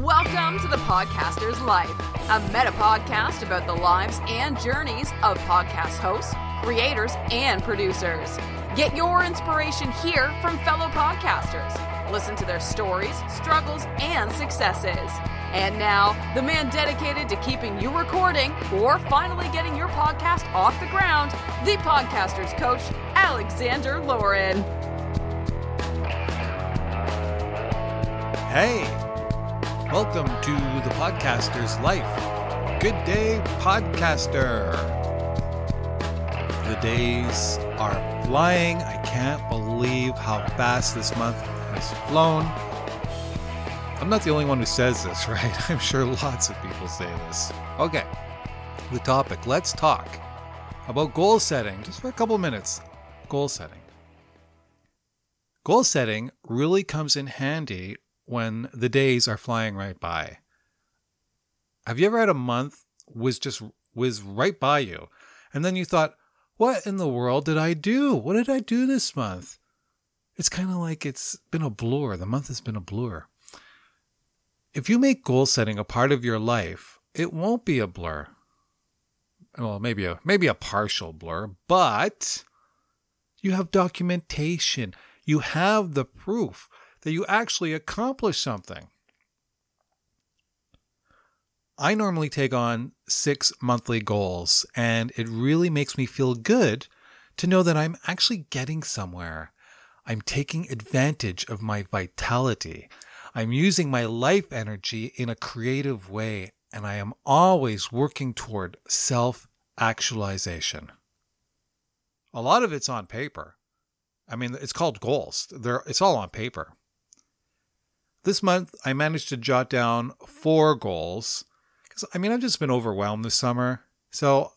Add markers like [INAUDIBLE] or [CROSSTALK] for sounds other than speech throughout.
Welcome to the Podcaster's Life, a meta podcast about the lives and journeys of podcast hosts, creators, and producers. Get your inspiration here from fellow podcasters. Listen to their stories, struggles, and successes. And now, the man dedicated to keeping you recording or finally getting your podcast off the ground, the podcaster's coach, Alexander Lauren. Hey, welcome to the podcaster's life. Good day, podcaster. The days are flying. I can't believe how fast this month has flown. I'm not the only one who says this, [LAUGHS] right? I'm sure lots of people say this. Okay, the topic. Let's talk about goal setting just for a couple minutes. Goal setting. Goal setting really comes in handy when the days are flying right by. Have you ever had a month was just whiz right by you, and then you thought, "What in the world did I do? What did I do this month?" It's kind of like it's been a blur. The month has been a blur. If you make goal setting a part of your life, it won't be a blur. Well, maybe a maybe a partial blur, but you have documentation. You have the proof that you actually accomplish something. I normally take on six monthly goals, and it really makes me feel good to know that I'm actually getting somewhere. I'm taking advantage of my vitality. I'm using my life energy in a creative way, and I am always working toward self actualization. A lot of it's on paper. I mean, it's called goals. They're, it's all on paper. This month, I managed to jot down four goals because I mean, I've just been overwhelmed this summer. So,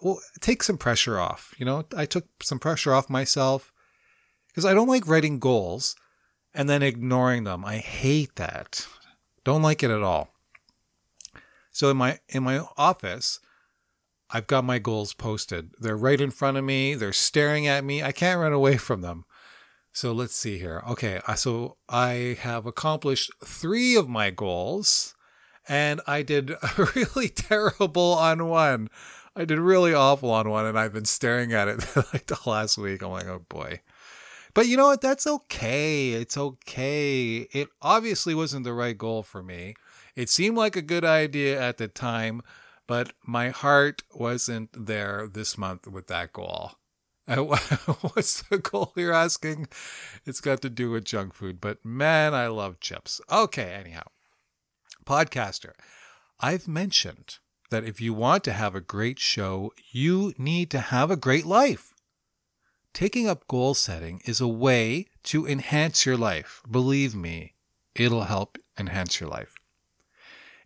well, take some pressure off. You know, I took some pressure off myself because I don't like writing goals and then ignoring them. I hate that. Don't like it at all. So in my in my office, I've got my goals posted. They're right in front of me. They're staring at me. I can't run away from them. So let's see here. Okay, so I have accomplished three of my goals, and I did [LAUGHS] really terrible on one. I did really awful on one, and I've been staring at it [LAUGHS] like the last week. I'm like, oh boy. But you know what? That's okay. It's okay. It obviously wasn't the right goal for me. It seemed like a good idea at the time, but my heart wasn't there this month with that goal. Uh, [LAUGHS] what's the goal you're asking? It's got to do with junk food, but man, I love chips. Okay, anyhow. Podcaster, I've mentioned that if you want to have a great show, you need to have a great life. Taking up goal setting is a way to enhance your life. Believe me, it'll help enhance your life.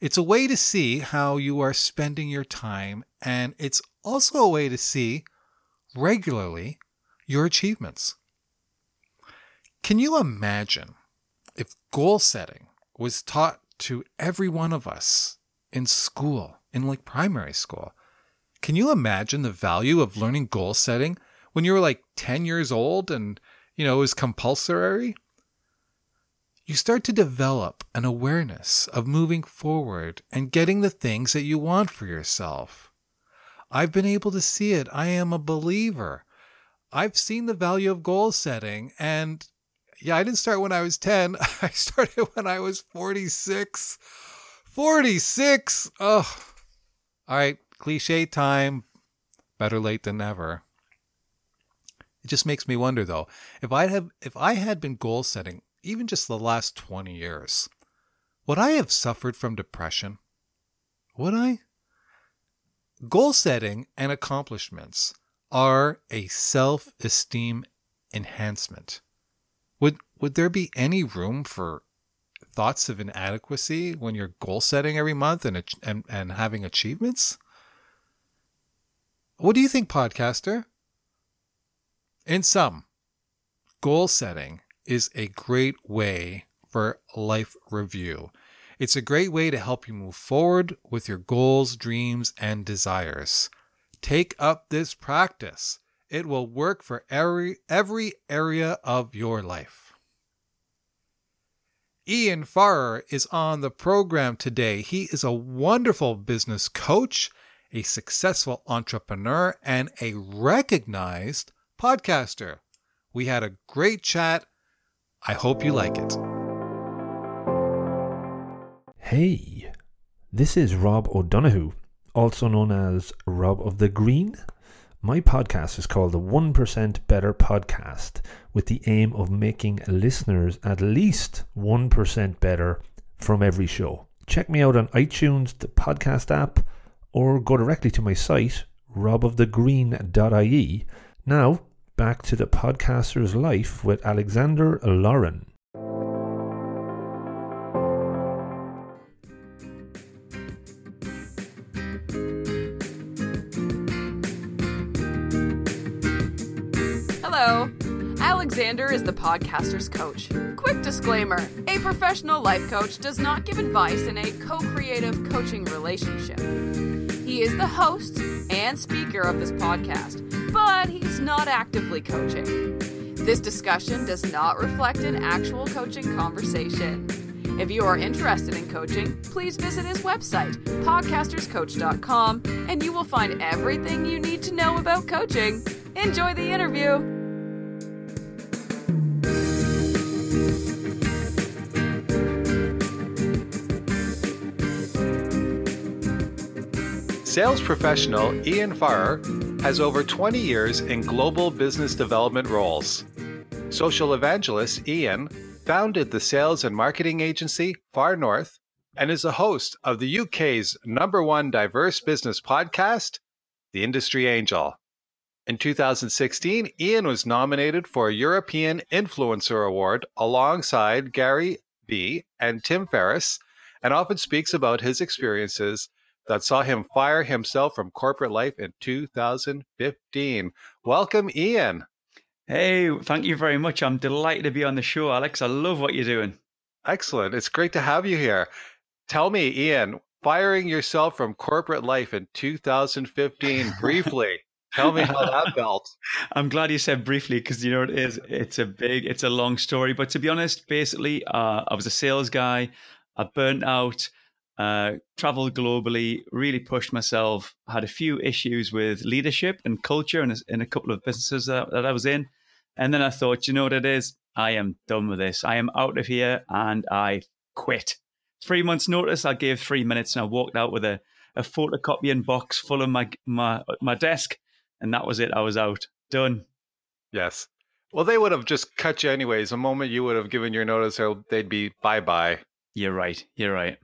It's a way to see how you are spending your time, and it's also a way to see regularly your achievements. Can you imagine if goal setting was taught to every one of us in school, in like primary school? Can you imagine the value of learning goal setting when you were like 10 years old and, you know, it was compulsory? You start to develop an awareness of moving forward and getting the things that you want for yourself. I've been able to see it. I am a believer. I've seen the value of goal setting. And yeah, I didn't start when I was 10. [LAUGHS] I started when I was 46. 46. Oh, all right. Cliche time. Better late than never. It just makes me wonder though, if I have if I had been goal setting even just the last 20 years, would I have suffered from depression? Would I? Goal setting and accomplishments are a self esteem enhancement. Would, would there be any room for thoughts of inadequacy when you're goal setting every month and, and, and having achievements? What do you think, podcaster? In sum, goal setting is a great way for life review. It's a great way to help you move forward with your goals, dreams, and desires. Take up this practice. It will work for every, every area of your life. Ian Farrar is on the program today. He is a wonderful business coach, a successful entrepreneur, and a recognized podcaster. We had a great chat. I hope you like it. Hey, this is Rob O'Donoghue, also known as Rob of the Green. My podcast is called the 1% Better Podcast, with the aim of making listeners at least 1% better from every show. Check me out on iTunes, the podcast app, or go directly to my site, robofthegreen.ie. Now, back to the podcaster's life with Alexander Lauren. Alexander is the podcaster's coach. Quick disclaimer a professional life coach does not give advice in a co creative coaching relationship. He is the host and speaker of this podcast, but he's not actively coaching. This discussion does not reflect an actual coaching conversation. If you are interested in coaching, please visit his website, podcasterscoach.com, and you will find everything you need to know about coaching. Enjoy the interview. Sales professional Ian Farrar has over 20 years in global business development roles. Social evangelist Ian founded the sales and marketing agency Far North and is a host of the UK's number one diverse business podcast, The Industry Angel. In 2016, Ian was nominated for a European Influencer Award alongside Gary Vee and Tim Ferriss, and often speaks about his experiences that saw him fire himself from corporate life in 2015. Welcome, Ian. Hey, thank you very much. I'm delighted to be on the show, Alex. I love what you're doing. Excellent. It's great to have you here. Tell me, Ian, firing yourself from corporate life in 2015 [LAUGHS] briefly. Tell me how that felt. [LAUGHS] I'm glad you said briefly because you know it is. It's a big, it's a long story. But to be honest, basically, uh, I was a sales guy. I burnt out. Uh, traveled globally, really pushed myself. Had a few issues with leadership and culture in a, in a couple of businesses that, that I was in, and then I thought, you know what it is? I am done with this. I am out of here, and I quit. Three months' notice. I gave three minutes, and I walked out with a, a photocopying box full of my my my desk, and that was it. I was out. Done. Yes. Well, they would have just cut you anyways. The moment you would have given your notice, they'd be bye bye. You're right. You're right.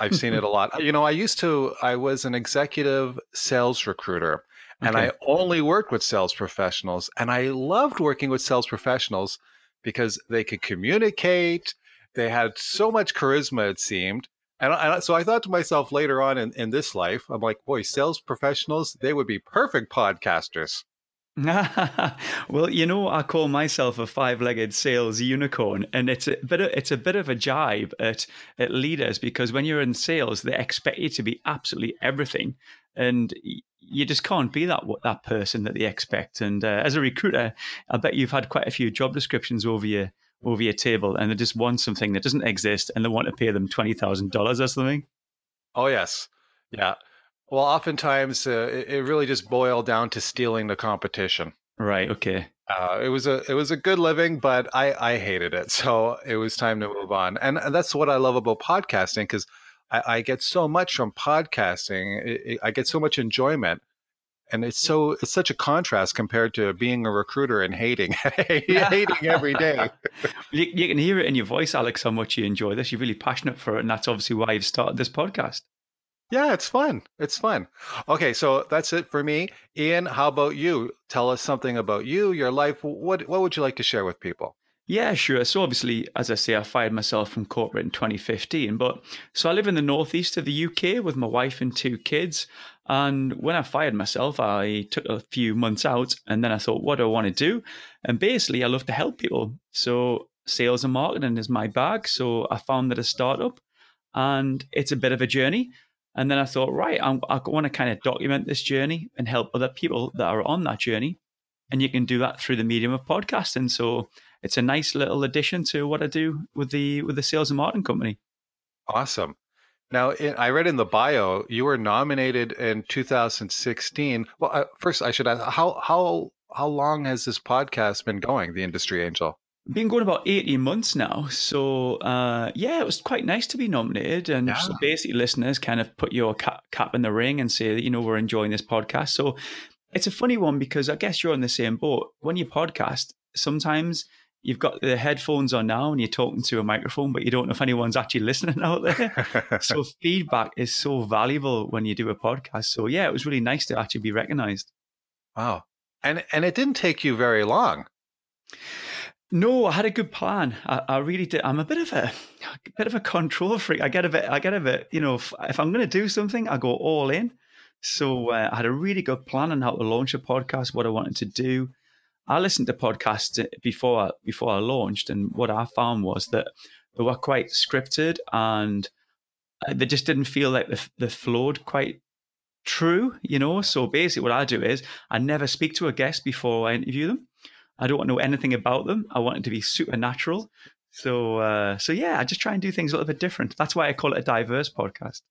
I've seen it a lot. You know, I used to, I was an executive sales recruiter and okay. I only worked with sales professionals. And I loved working with sales professionals because they could communicate. They had so much charisma, it seemed. And, and so I thought to myself later on in, in this life, I'm like, boy, sales professionals, they would be perfect podcasters. [LAUGHS] well, you know, I call myself a five-legged sales unicorn, and it's a bit of, it's a bit of a jibe at at leaders because when you're in sales, they expect you to be absolutely everything, and you just can't be that that person that they expect. And uh, as a recruiter, I bet you've had quite a few job descriptions over your over your table, and they just want something that doesn't exist, and they want to pay them twenty thousand dollars or something. Oh yes, yeah. Well, oftentimes uh, it, it really just boiled down to stealing the competition. Right. Okay. Uh, it was a it was a good living, but I I hated it, [LAUGHS] so it was time to move on. And, and that's what I love about podcasting because I, I, get so much from podcasting. It, it, I get so much enjoyment, and it's so it's such a contrast compared to being a recruiter and hating [LAUGHS] hating every day. [LAUGHS] you, you can hear it in your voice, Alex, how much you enjoy this. You're really passionate for it, and that's obviously why you've started this podcast. Yeah, it's fun. It's fun. Okay, so that's it for me. Ian, how about you? Tell us something about you, your life. What what would you like to share with people? Yeah, sure. So obviously, as I say, I fired myself from corporate in 2015. But so I live in the northeast of the UK with my wife and two kids. And when I fired myself, I took a few months out and then I thought, what do I want to do? And basically, I love to help people. So sales and marketing is my bag. So I founded a startup and it's a bit of a journey. And then I thought, right, I'm, I want to kind of document this journey and help other people that are on that journey. And you can do that through the medium of podcasting. So it's a nice little addition to what I do with the with the sales and marketing company. Awesome. Now, I read in the bio you were nominated in 2016. Well, uh, first I should ask how how how long has this podcast been going, The Industry Angel? Been going about 18 months now. So, uh, yeah, it was quite nice to be nominated. And Yeah. so basically, listeners kind of put your cap, cap in the ring and say that, you know, we're enjoying this podcast. So it's a funny one because I guess you're on the same boat. When you podcast, sometimes you've got the headphones on now and you're talking to a microphone, but you don't know if anyone's actually [LAUGHS] listening out there. [LAUGHS] so feedback is so valuable when you do a podcast. So yeah, it was really nice to actually be recognized. wow. And and it didn't take you very long. No, I had a good plan. I, I really did. I'm a bit of a, a bit of a control freak. I get a bit. I get a bit. You know, if, if I'm going to do something, I go all in. So uh, I had a really good plan on how to launch a podcast, what I wanted to do. I listened to podcasts before I, before I launched, and what I found was that they were quite scripted and uh, they just didn't feel like the the flowed quite true. You know, so basically, what I do is I never speak to a guest before I interview them. I don't want to know anything about them. I want it to be supernatural. So, uh, so yeah, I just try and do things a little bit different. That's why I call it a diverse podcast.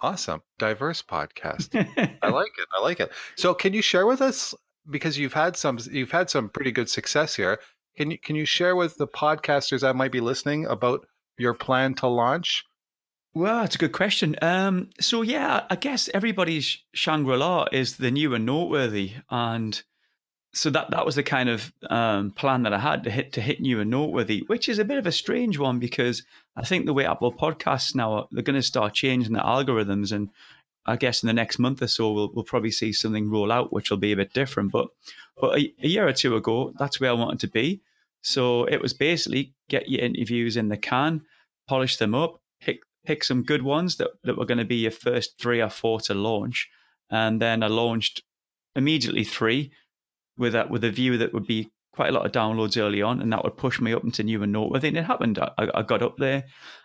Awesome. Diverse podcast. [LAUGHS] I like it. I like it. So can you share with us because you've had some you've had some pretty good success here. Can you can you share with the podcasters that might be listening about your plan to launch? well, that's a good question. Um, so yeah, I guess everybody's Shangri La is the new and noteworthy, and so that that was the kind of um, plan that I had to hit to hit new and noteworthy, which is a bit of a strange one because I think the way Apple Podcasts now are, they're going to start changing the algorithms, and I guess in the next month or so we'll we'll probably see something roll out which will be a bit different. But but a, a year or two ago, that's where I wanted to be. So it was basically get your interviews in the can, polish them up, pick pick some good ones that, that were going to be your first three or four to launch. And then I launched immediately three with a, with a view that would be quite a lot of downloads early on, and that would push me up into new and noteworthy. And it happened. I, I got up there.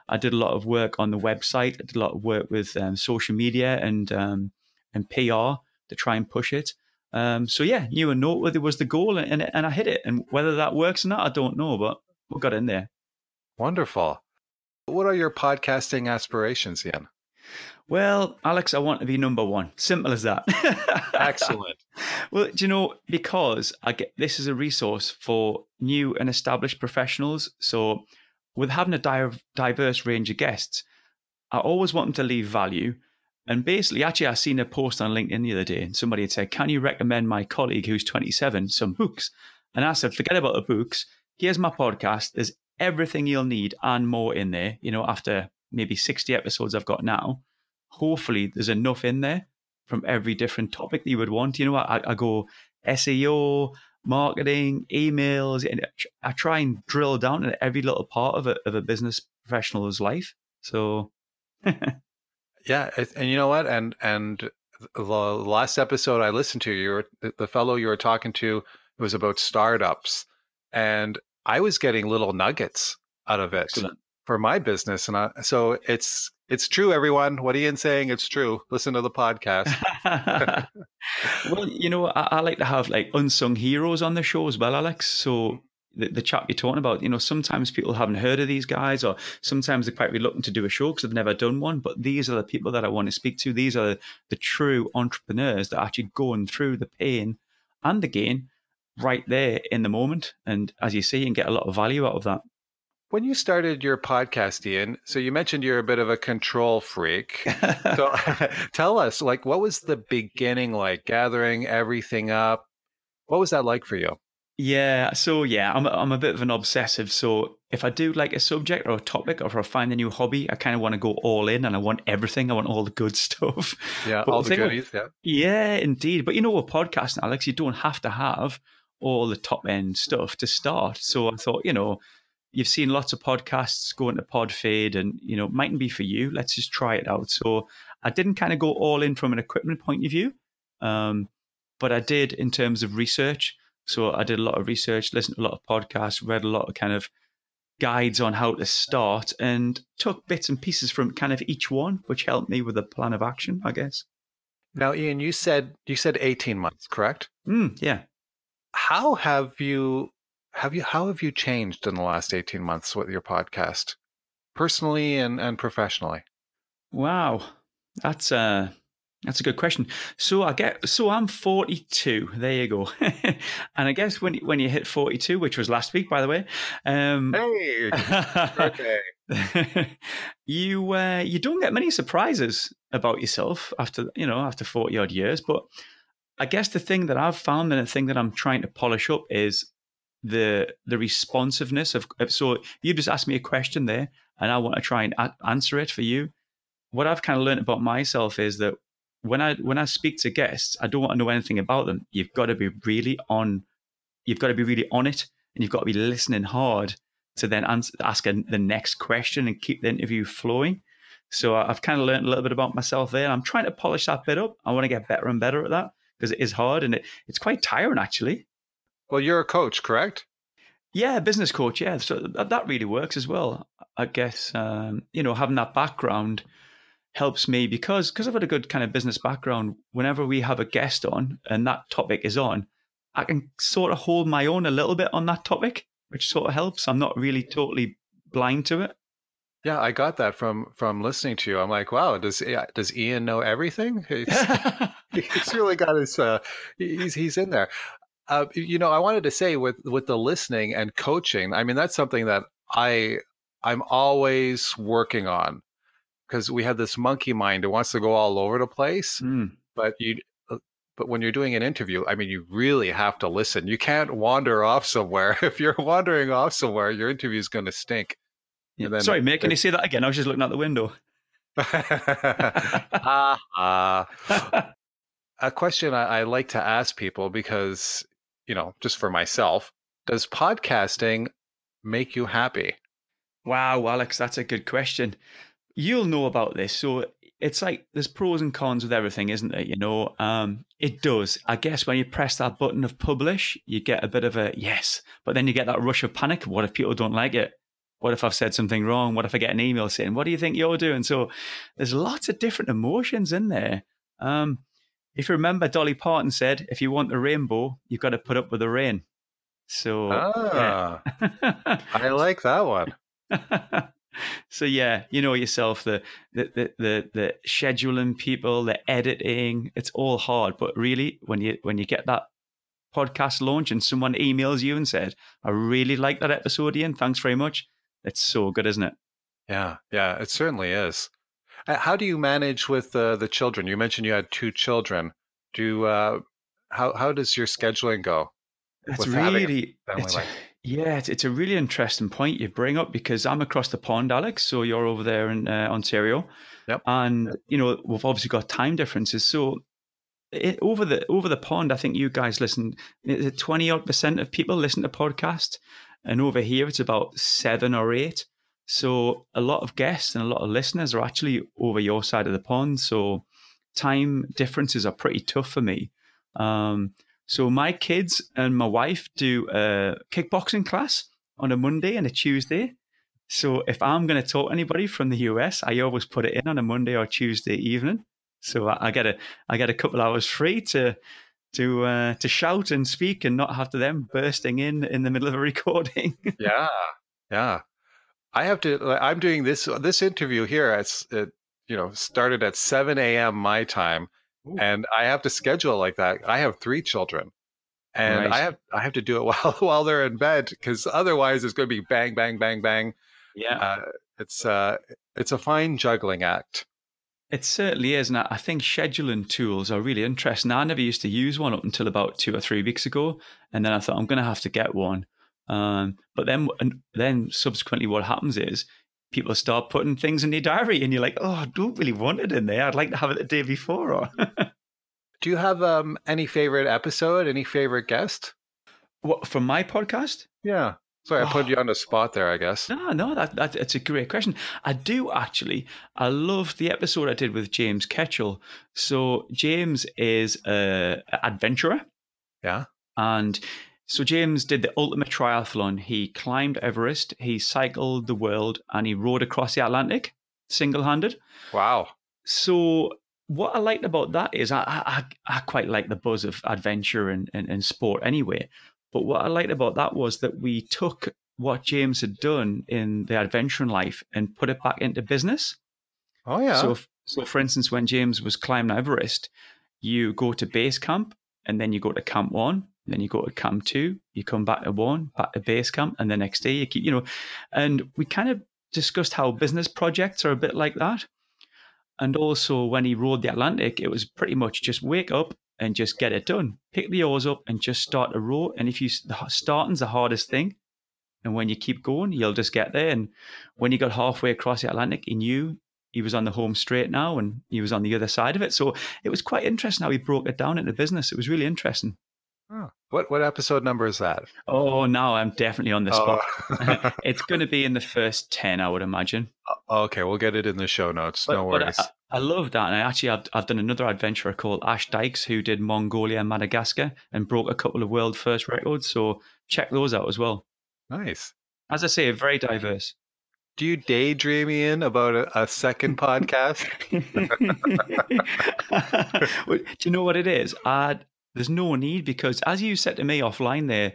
I did a lot of work on the website. I did a lot of work with um, social media and um, and PR to try and push it. Um, so yeah, new and noteworthy was the goal, and and I hit it. And whether that works or not, I don't know, but we got in there. Wonderful. What are your podcasting aspirations, Ian? Well, Alex, I want to be number one. Simple as that. [LAUGHS] Excellent. well, do you know, because I get this is a resource for new and established professionals. So, with having a di- diverse range of guests, I always want them to leave value. And basically, actually, I seen a post on LinkedIn the other day, and somebody had said, "Can you recommend my colleague who's 27 some books?" And I said, "Forget about the books. Here's my podcast. There's everything you'll need and more in there. You know, after maybe 60 episodes I've got now, hopefully there's enough in there from every different topic that you would want. You know, I, I go SEO, marketing, emails, and I try and drill down into every little part of a, of a business professional's life. So, [LAUGHS] Yeah, and you know what? And and the last episode I listened to, you were the- fellow you were talking to it was about startups, and I was getting little nuggets out of it excellent. For my business, and I, so it's it's true, everyone. What Ian's saying, it's true. Listen to the [LAUGHS] podcast. well, you know, I, I like to have like unsung heroes on the show as well, Alex. So the, the chap you're talking about, you know, sometimes people haven't heard of these guys, or sometimes they're quite reluctant to do a show because they've never done one. But these are the people that I want to speak to. These are the true entrepreneurs that are actually going through the pain and the gain right there in the moment. And as you see, and get a lot of value out of that. When you started your podcast, Ian, so you mentioned you're a bit of a control freak. [LAUGHS] So [LAUGHS] tell us, like, what was the beginning like? Gathering everything up. What was that like for you? Yeah, so yeah, I'm a, I'm a bit of an obsessive. So if I do like a subject or a topic, or if I find a new hobby, I kind of want to go all in, and I want everything. I want all the good [LAUGHS] stuff. Yeah, But all the the thing with- goodies. Yeah. Yeah, indeed. But you know, with podcasting, Alex, you don't have to have all the top end stuff to start. So I thought, you know, you've seen lots of podcasts go into Podfade, and you know, it mightn't be for you. Let's just try it out. So I didn't kind of go all in from an equipment point of view, um, but I did in terms of research. So I did a lot of research, listened to a lot of podcasts, read a lot of kind of guides on how to start, and took bits and pieces from kind of each one, which helped me with a plan of action, I guess. Now, Ian, you said you said 18 months, correct? Mm, yeah. How have you have you how have you changed in the last 18 months with your podcast? Personally and, and professionally? Wow. That's uh that's a good question. So I get so I'm 42. There you go. [LAUGHS] and I guess when when you hit 42, which was last week, by the way, um, hey, okay. [LAUGHS] you uh, you don't get many surprises about yourself after you know after 40 odd years. But I guess the thing that I've found and the thing that I'm trying to polish up is the the responsiveness of. Uh, so you just asked me a question there, and I want to try and a- answer it for you. What I've kind of learned about myself is that when I when I speak to guests, I don't want to know anything about them. You've got to be really on. You've got to be really on it, and you've got to be listening hard to then answer, ask a, the next question and keep the interview flowing. So I've kind of learned a little bit about myself there. I'm trying to polish that bit up. I want to get better and better at that because it is hard and it, it's quite tiring actually. Well, you're a coach, correct? Yeah, business coach. Yeah, so that, that really works as well. I guess um, you know having that background helps me because because I've had a good kind of business background. Whenever we have a guest on and that topic is on, I can sort of hold my own a little bit on that topic, which sort of helps. I'm not really totally blind to it. Yeah, I got that from from listening to you. I'm like, wow, does does Ian know everything? [LAUGHS] [LAUGHS] he's really got his uh, he's he's in there. Uh, you know, I wanted to say with with the listening and coaching. I mean, that's something that I I'm always working on because we have this monkey mind that wants to go all over the place. Mm. But you, uh, but when you're doing an interview, I mean, you really have to listen. You can't wander off somewhere. [LAUGHS] If you're wandering off somewhere, your interview is going to stink. Yeah. Then, Sorry, mate. Can you say that again? I was just looking out the window. uh, [LAUGHS] uh, [LAUGHS] a question I, I like to ask people because, you know, just for myself, does podcasting make you happy? Wow, Alex, that's a good question you'll know about this. So it's like there's pros and cons with everything, isn't there? You know, um, it does. I guess when you press that button of publish, you get a bit of a yes, but then you get that rush of panic. What if people don't like it? What if I've said something wrong? What if I get an email saying, "What do you think you're doing?" So there's lots of different emotions in there. Um, if you remember, Dolly Parton said, "If you want the rainbow, you've got to put up with the rain." So ah, yeah. [LAUGHS] I like that one. [LAUGHS] so yeah, you know yourself the, the the the the scheduling people, the editing, it's all hard. But really, when you when you get that podcast launch and someone emails you and said, "I really like that episode, Ian. Thanks very much," it's so good, isn't it? Yeah, yeah, it certainly is. Uh, how do you manage with uh, the children? You mentioned you had two children. Do uh, how how does your scheduling go? It's really it's, yeah, it's, it's a really interesting point you bring up because I'm across the pond, Alex. So you're over there in uh, Ontario, yep. and yep. you know we've obviously got time differences. So it, over the over the pond, I think you guys listen. Twenty odd percent of people listen to podcasts, and over here it's about seven or eight. So a lot of guests and a lot of listeners are actually over your side of the pond. So time differences are pretty tough for me. Um, so my kids and my wife do a kickboxing class on a Monday and a Tuesday. So if I'm going to talk to anybody from the US, I always put it in on a Monday or Tuesday evening. So I, get a I get a couple hours free to to uh, to shout and speak and not have to them bursting in in the middle of a [LAUGHS] recording. yeah, yeah. I have to. I'm doing this this interview here. It's it, you know started at 7 a.m. my time Ooh. and I have to schedule like that. I have three children, and right. I have I have to do it [LAUGHS] while while they're in bed because otherwise it's going to be bang bang bang bang. Yeah, uh, it's uh it's a fine juggling act. It certainly is, and I think scheduling tools are really interesting. I never used to use one up until about two or three weeks ago, and then I thought I'm going to have to get one. Um, but then, then subsequently, what happens is people start putting things in their diary and you're like, oh, I don't really want it in there. I'd like to have it the day before. Or [LAUGHS] Do you have um, any favorite episode, any favorite guest? What from my podcast? Yeah. Sorry, I put oh. you on the spot there, I guess. No, no, that, that it's a great question. I do actually. I love the episode I did with James Ketchell. So James is a adventurer. Yeah. And so James did the ultimate triathlon. He climbed Everest, he cycled the world, and he rowed across the Atlantic single-handed. Wow. So what I liked about that is I I, I quite like the buzz of adventure and, and, and sport anyway. But what I liked about that was that we took what James had done in the adventuring life and put it back into business. Oh yeah. So, if, so for instance, when James was climbing Everest, you go to base camp and then you go to camp one, then you go to camp two, you come back to one, back to base camp, and the next day you keep, you know, and we kind of discussed how business projects are a bit like that. And also, when he rowed the Atlantic, it was pretty much just wake up and just get it done. Pick the oars up and just start a row. And if you starting's the hardest thing, and when you keep going, you'll just get there. And when he got halfway across the Atlantic, he knew he was on the home straight now, and he was on the other side of it. So it was quite interesting how he broke it down into business. It was really interesting. Oh, what what episode number is that? Oh, no, I'm definitely on the spot. Oh. [LAUGHS] it's going to be in the first ten, I would imagine. okay, we'll get it in the show notes. But, no worries. I, I love that, and I actually I've, I've done another adventurer called Ash Dykes who did Mongolia and Madagascar and broke a couple of world first records. So check those out as well. nice. As I say, very diverse. Do you daydream in about a, a second [LAUGHS] podcast? [LAUGHS] Do you know what it is? I, there's no need because, as you said to me offline, there,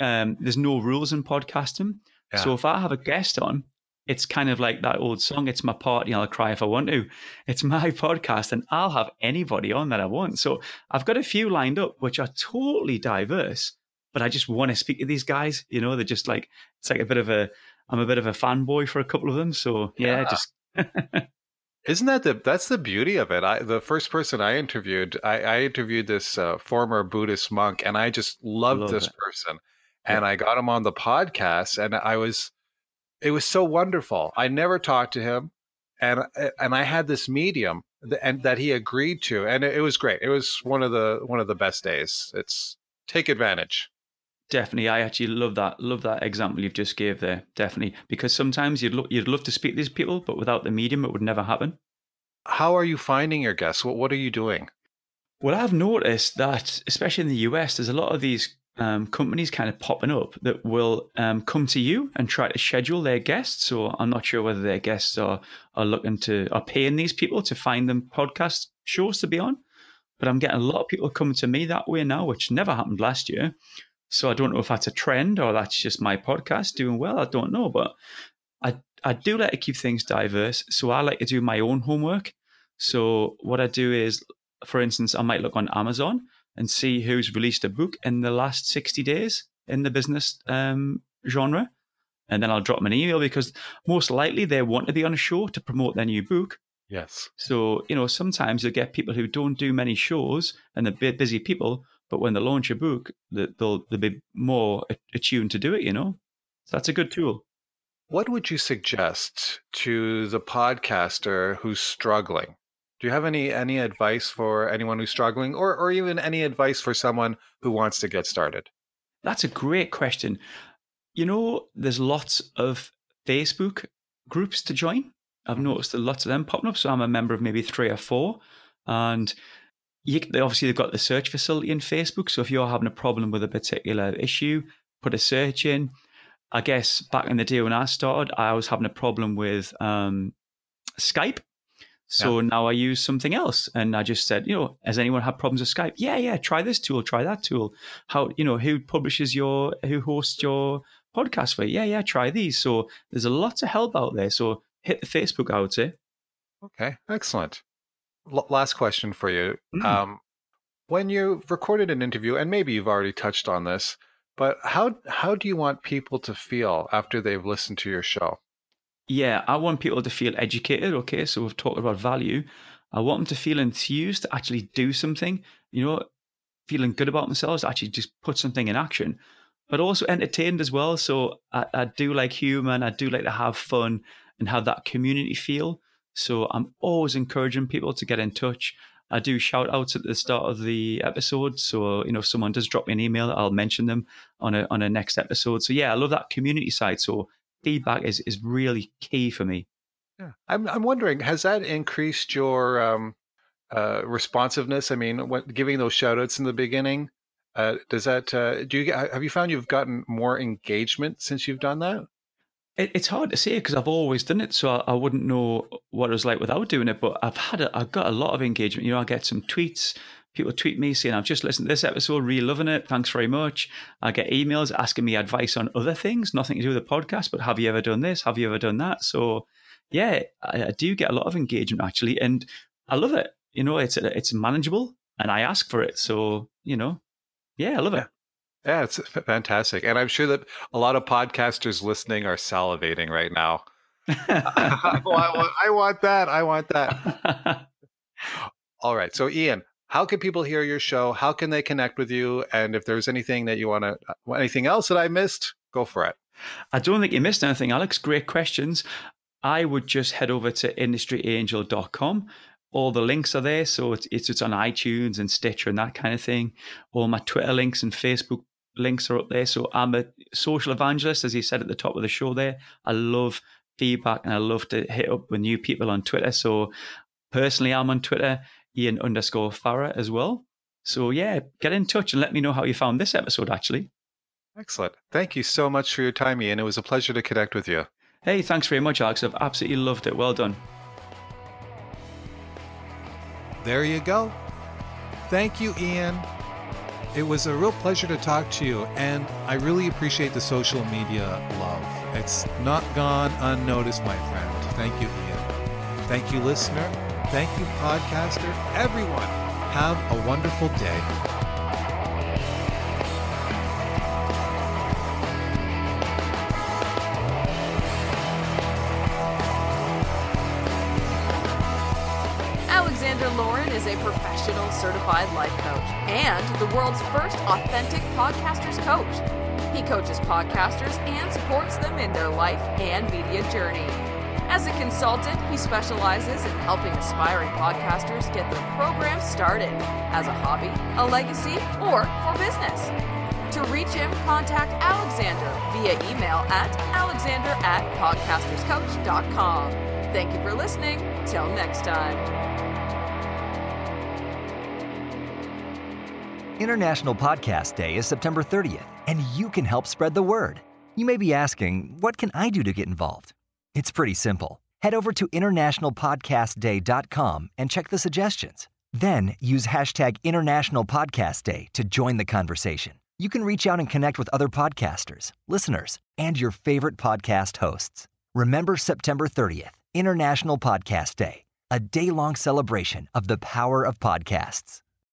um, there's no rules in podcasting. Yeah. So if I have a guest on, it's kind of like that old song. It's my party. I'll cry if I want to. It's my [LAUGHS] podcast, and I'll have anybody on that I want. So I've got a few lined up, which are totally diverse. But I just want to speak to these guys. You know, they're just like it's like a bit of a. I'm a bit of a fanboy for a couple of them. So yeah, Yeah. just [LAUGHS] Isn't that the that's the beauty of it? I the first person I interviewed, I, I interviewed this uh, former Buddhist monk, and I just loved Love this it. person, and I got him on the podcast, and I was, it was so wonderful. I never talked to him, and and I had this medium, th- and that he agreed to, and it, it was great. It was one of the one of the best days. It's take advantage. Definitely, I actually love that. Love that example you've just gave there. Definitely, because sometimes you'd lo- you'd love to speak to these people, but without the medium, it would never happen. How are you finding your guests? What what are you doing? Well, I've noticed that, especially in the US, there's a lot of these um, companies kind of popping up that will um, come to you and try to schedule their guests. So I'm not sure whether their guests are are looking to are paying these people to find them podcast shows to be on. But I'm getting a lot of people coming to me that way now, which never happened last year. So I don't know if that's a trend or that's just my podcast doing well. I don't know, but I I do like to keep things diverse. So I like to do my own homework. So what I do is, for instance, I might look on Amazon and see who's released a book in the last 60 days in the business um, genre. And then I'll drop them an email because most likely they want to be on a show to promote their new book. Yes. So, you know, sometimes you get people who don't do many shows and they're busy people, but when they launch a book, they'll, they'll be more attuned to do it, you know? So that's a good tool. What would you suggest to the podcaster who's struggling? Do you have any any advice for anyone who's struggling or or even any advice for someone who wants to get started? That's a great question. You know, there's lots of Facebook groups to join. I've mm-hmm. noticed that lots of them popping up. So I'm a member of maybe three or four. And you, they obviously they've got the search facility in Facebook. So if you're having a problem with a particular issue, put a search in. I guess back in the day when I started, I was having a problem with um, Skype. So now I use something else. And I just said, you know, has anyone had problems with Skype? Yeah, yeah, try this tool, try that tool. How, you know, who publishes your, who hosts your podcast for you? Yeah, yeah, try these. So there's a lot of help out there. So hit the Facebook, I would say. Okay, excellent. L- last question for you. Mm. Um, when you recorded an interview, and maybe you've already touched on this, but how how do you want people to feel after they've listened to your show? Yeah, I want people to feel educated. Okay, so we've talked about value. I want them to feel enthused to actually do something, you know, feeling good about themselves, actually just put something in action, but also entertained as well. So I, I do like humor and I do like to have fun and have that community feel. So I'm always encouraging people to get in touch. I do shout outs at the start of the episode. So, you know, if someone does drop me an email, I'll mention them on a on a next episode. So yeah, I love that community side. So feedback is is really key for me. Yeah, I'm I'm wondering, has that increased your um, uh, responsiveness? I mean, what, giving those shout outs in the beginning, uh, does that uh, do you have you found you've gotten more engagement since you've done that? It, it's hard to say because I've always done it, so I, I wouldn't know what it was like without doing it. But I've had a, I've got a lot of engagement. You know, I get some tweets People tweet me saying, I've just listened to this episode, really loving it. Thanks very much. I get emails asking me advice on other things, nothing to do with the podcast, but have you ever done this? Have you ever done that? So, yeah, I, I do get a lot of engagement actually. And I love it. You know, it's it's manageable and I ask for it. So, you know, yeah, I love it. Yeah, it's [LAUGHS] fantastic. And I'm sure that a lot of podcasters listening are salivating right now. [LAUGHS] I, want, I want that. I want that. All right. So, Ian, how can people hear your show? How can they connect with you? And if there's anything that you want to, uh, anything else that I missed, go for it. I don't think you missed anything, Alex. Great questions. I would just head over to industryangel.com. All the links are there. So it's, it's, it's on iTunes and Stitcher and that kind of thing. All my Twitter links and Facebook links are up there. So I'm a social evangelist, as you said at the top of the show there. I love feedback and I love to hit up with new people on Twitter. So personally, I'm on Twitter, Ian underscore Farrar as well. So yeah, get in touch and let me know how you found this episode actually. Excellent. Thank you so much for your time, Ian. It was a pleasure to connect with you. Hey, thanks very much, Alex. I've absolutely loved it. Well done. There you go. Thank you, Ian. It was a real pleasure to talk to you, and I really appreciate the social media love. It's not gone unnoticed, my friend. Thank you, Ian. Thank you, listener. Thank you, podcaster. Everyone, have a wonderful day. Professional certified life coach and the world's first authentic podcasters coach. He coaches podcasters and supports them in their life and media journey. As a consultant, he specializes in helping aspiring podcasters get their program started as a hobby, a legacy, or for business. To reach him, contact Alexander via email at alexander at podcasterscoach.com. Thank you for listening. Till next time. International Podcast Day is September 30th, and you can help spread the word. You may be asking, what can I do to get involved? It's pretty simple. Head over to internationalpodcastday.com and check the suggestions. Then use hashtag International Podcast Day to join the conversation. You can reach out and connect with other podcasters, listeners, and your favorite podcast hosts. Remember September 30th, International Podcast Day, a day long celebration of the power of podcasts.